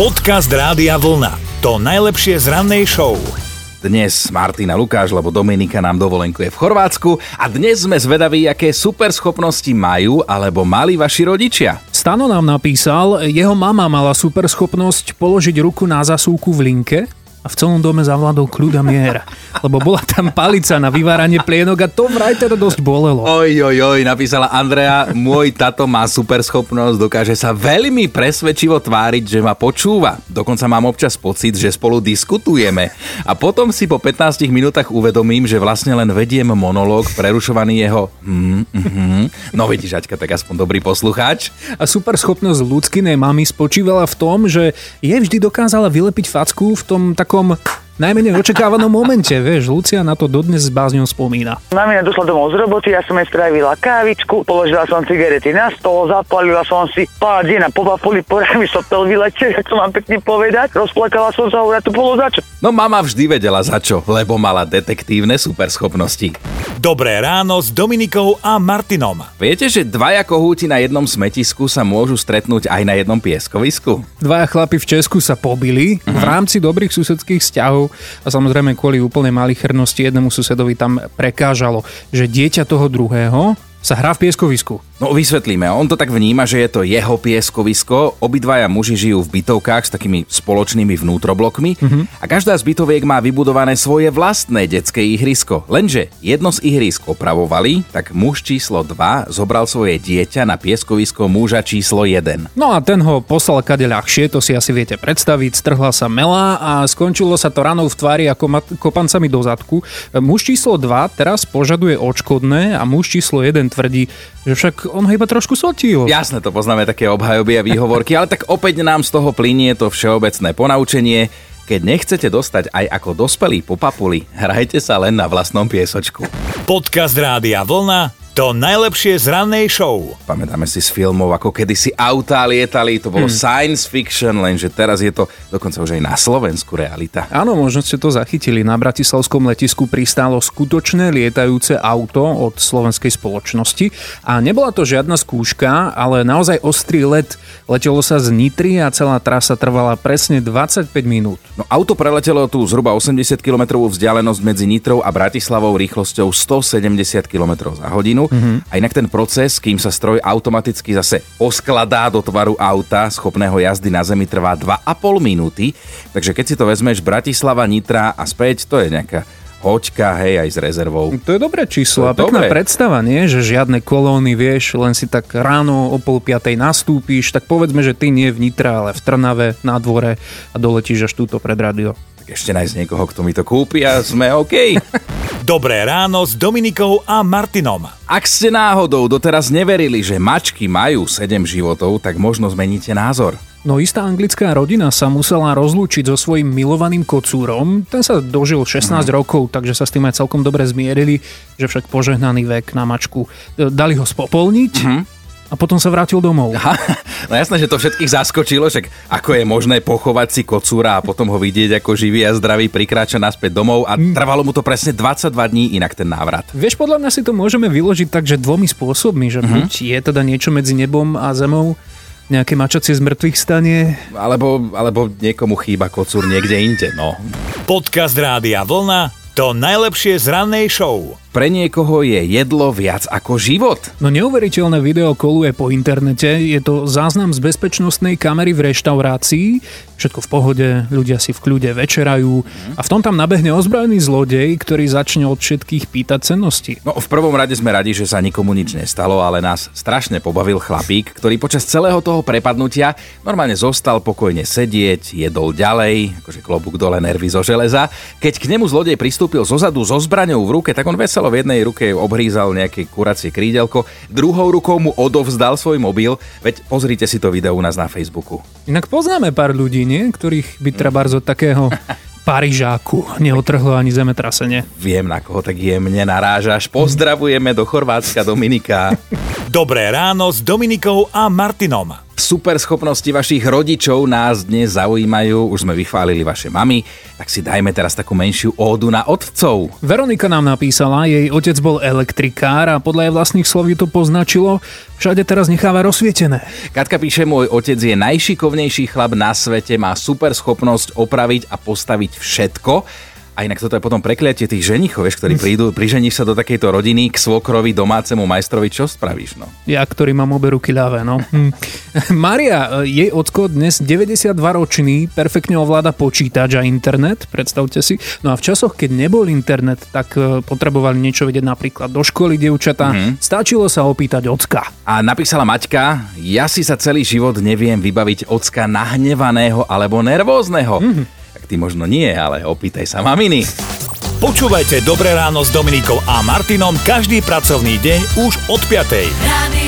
Podcast Rádia Vlna. To najlepšie z rannej show. Dnes Martina Lukáš, lebo Dominika nám dovolenkuje v Chorvátsku a dnes sme zvedaví, aké super schopnosti majú alebo mali vaši rodičia. Stano nám napísal, jeho mama mala super schopnosť položiť ruku na zasúku v linke a v celom dome zavládol kľud a mier. Lebo bola tam palica na vyváranie plienok a to vraj teda dosť bolelo. Oj, oj, oj, napísala Andrea, môj tato má super schopnosť, dokáže sa veľmi presvedčivo tváriť, že ma počúva. Dokonca mám občas pocit, že spolu diskutujeme. A potom si po 15 minútach uvedomím, že vlastne len vediem monológ prerušovaný jeho hm, hm. No vidíš, Aťka, tak aspoň dobrý poslucháč. A super schopnosť ľudskinej mamy spočívala v tom, že je vždy dokázala vylepiť facku v tom tak coma. Najmenej očakávanom momente, vieš, Lucia na to dodnes s bázňou spomína. Mamina došla domov z roboty, ja som jej spravila kávičku, položila som cigarety na stôl, zapalila som si pádina, po papuli, po mi sopel vylete, jak to mám pekne povedať, rozplakala som sa, hovorila, to bolo za čo. No mama vždy vedela za čo, lebo mala detektívne superschopnosti. Dobré ráno s Dominikou a Martinom. Viete, že dvaja kohúti na jednom smetisku sa môžu stretnúť aj na jednom pieskovisku? Dvaja chlapi v Česku sa pobili uh-huh. v rámci dobrých susedských vzťahov a samozrejme kvôli úplnej malichernosti jednému susedovi tam prekážalo, že dieťa toho druhého sa hrá v pieskovisku. No vysvetlíme, on to tak vníma, že je to jeho pieskovisko, obidvaja muži žijú v bytovkách s takými spoločnými vnútroblokmi mm-hmm. a každá z bytoviek má vybudované svoje vlastné detské ihrisko. Lenže jedno z ihrisk opravovali, tak muž číslo 2 zobral svoje dieťa na pieskovisko muža číslo 1. No a ten ho poslal kade ľahšie, to si asi viete predstaviť, strhla sa mela a skončilo sa to ranou v tvári ako mat- kopancami do zadku. Muž číslo 2 teraz požaduje odškodné a muž číslo 1 tvrdí, že však on ho iba trošku sotil. Jasné, to poznáme také obhajoby a výhovorky, ale tak opäť nám z toho plinie to všeobecné ponaučenie. Keď nechcete dostať aj ako dospelí po papuli, hrajte sa len na vlastnom piesočku. Podcast Rádia Vlna to najlepšie z rannej show. Pamätáme si z filmov, ako kedysi autá lietali, to bolo hmm. science fiction, lenže teraz je to dokonca už aj na Slovensku realita. Áno, možno ste to zachytili. Na Bratislavskom letisku pristálo skutočné lietajúce auto od slovenskej spoločnosti a nebola to žiadna skúška, ale naozaj ostrý let. Letelo sa z Nitry a celá trasa trvala presne 25 minút. No auto preletelo tu zhruba 80 km vzdialenosť medzi Nitrou a Bratislavou rýchlosťou 170 km za hodinu. Mm-hmm. A inak ten proces, kým sa stroj automaticky zase oskladá do tvaru auta schopného jazdy na zemi, trvá 2,5 minúty. Takže keď si to vezmeš Bratislava, Nitra a späť, to je nejaká hoďka, hej, aj s rezervou. To je dobré číslo a pekná dobré. predstava, nie? Že žiadne kolóny, vieš, len si tak ráno o pol piatej nastúpíš, tak povedzme, že ty nie v Nitra, ale v Trnave, na dvore a doletíš až túto pred radio. Tak ešte nájsť niekoho, kto mi to kúpi a sme OK. Dobré ráno s Dominikou a Martinom. Ak ste náhodou doteraz neverili, že mačky majú 7 životov, tak možno zmeníte názor. No istá anglická rodina sa musela rozlúčiť so svojím milovaným kocúrom. Ten sa dožil 16 mm. rokov, takže sa s tým aj celkom dobre zmierili, že však požehnaný vek na mačku. Dali ho spopolniť, mm a potom sa vrátil domov. Aha, no jasné, že to všetkých zaskočilo, však ako je možné pochovať si kocúra a potom ho vidieť ako živý a zdravý prikráča naspäť domov a mm. trvalo mu to presne 22 dní inak ten návrat. Vieš, podľa mňa si to môžeme vyložiť tak, že dvomi spôsobmi, že mm-hmm. buď je teda niečo medzi nebom a zemou, nejaké mačacie z mŕtvych stane. Alebo, alebo niekomu chýba kocúr niekde inde, no. Podcast Rádia Vlna to najlepšie z rannej show. Pre niekoho je jedlo viac ako život. No neuveriteľné video koluje po internete. Je to záznam z bezpečnostnej kamery v reštaurácii. Všetko v pohode, ľudia si v kľude večerajú a v tom tam nabehne ozbrojený zlodej, ktorý začne od všetkých pýtať cennosti. No v prvom rade sme radi, že sa nikomu nič nestalo, ale nás strašne pobavil chlapík, ktorý počas celého toho prepadnutia normálne zostal pokojne sedieť, jedol ďalej, akože klobúk dole nervy zo železa. Keď k nemu zlodej pristúpil zozadu so zbraňou v ruke, tak on vesel veselo v jednej ruke obhrízal nejaké kuracie krídelko, druhou rukou mu odovzdal svoj mobil, veď pozrite si to video u nás na Facebooku. Inak poznáme pár ľudí, nie? ktorých by treba od takého Parížáku neotrhlo ani zemetrasenie. Viem, na koho tak jemne narážaš. Pozdravujeme do Chorvátska Dominika. Dobré ráno s Dominikou a Martinom. Super schopnosti vašich rodičov nás dnes zaujímajú. Už sme vychválili vaše mamy, tak si dajme teraz takú menšiu ódu na otcov. Veronika nám napísala, jej otec bol elektrikár a podľa jej vlastných slov ju to poznačilo, všade teraz necháva rozsvietené. Katka píše, môj otec je najšikovnejší chlap na svete, má super schopnosť opraviť a postaviť všetko a inak toto je potom prekliatie tých ženichov, vieš, ktorí prídu, priženíš sa do takejto rodiny k svokrovi, domácemu majstrovi, čo spravíš, no? Ja, ktorý mám obe ruky ľavé, no. Hm. Maria, jej ocko dnes 92 ročný, perfektne ovláda počítač a internet, predstavte si. No a v časoch, keď nebol internet, tak e, potrebovali niečo vedieť napríklad do školy, dievčatá. Mm-hmm. Stačilo sa opýtať ocka. A napísala Maťka, ja si sa celý život neviem vybaviť ocka nahnevaného alebo nervózneho. Mm-hmm. Ty možno nie, ale opýtaj sa maminy. Počúvajte Dobré ráno s Dominikou a Martinom každý pracovný deň už od 5. Ráno.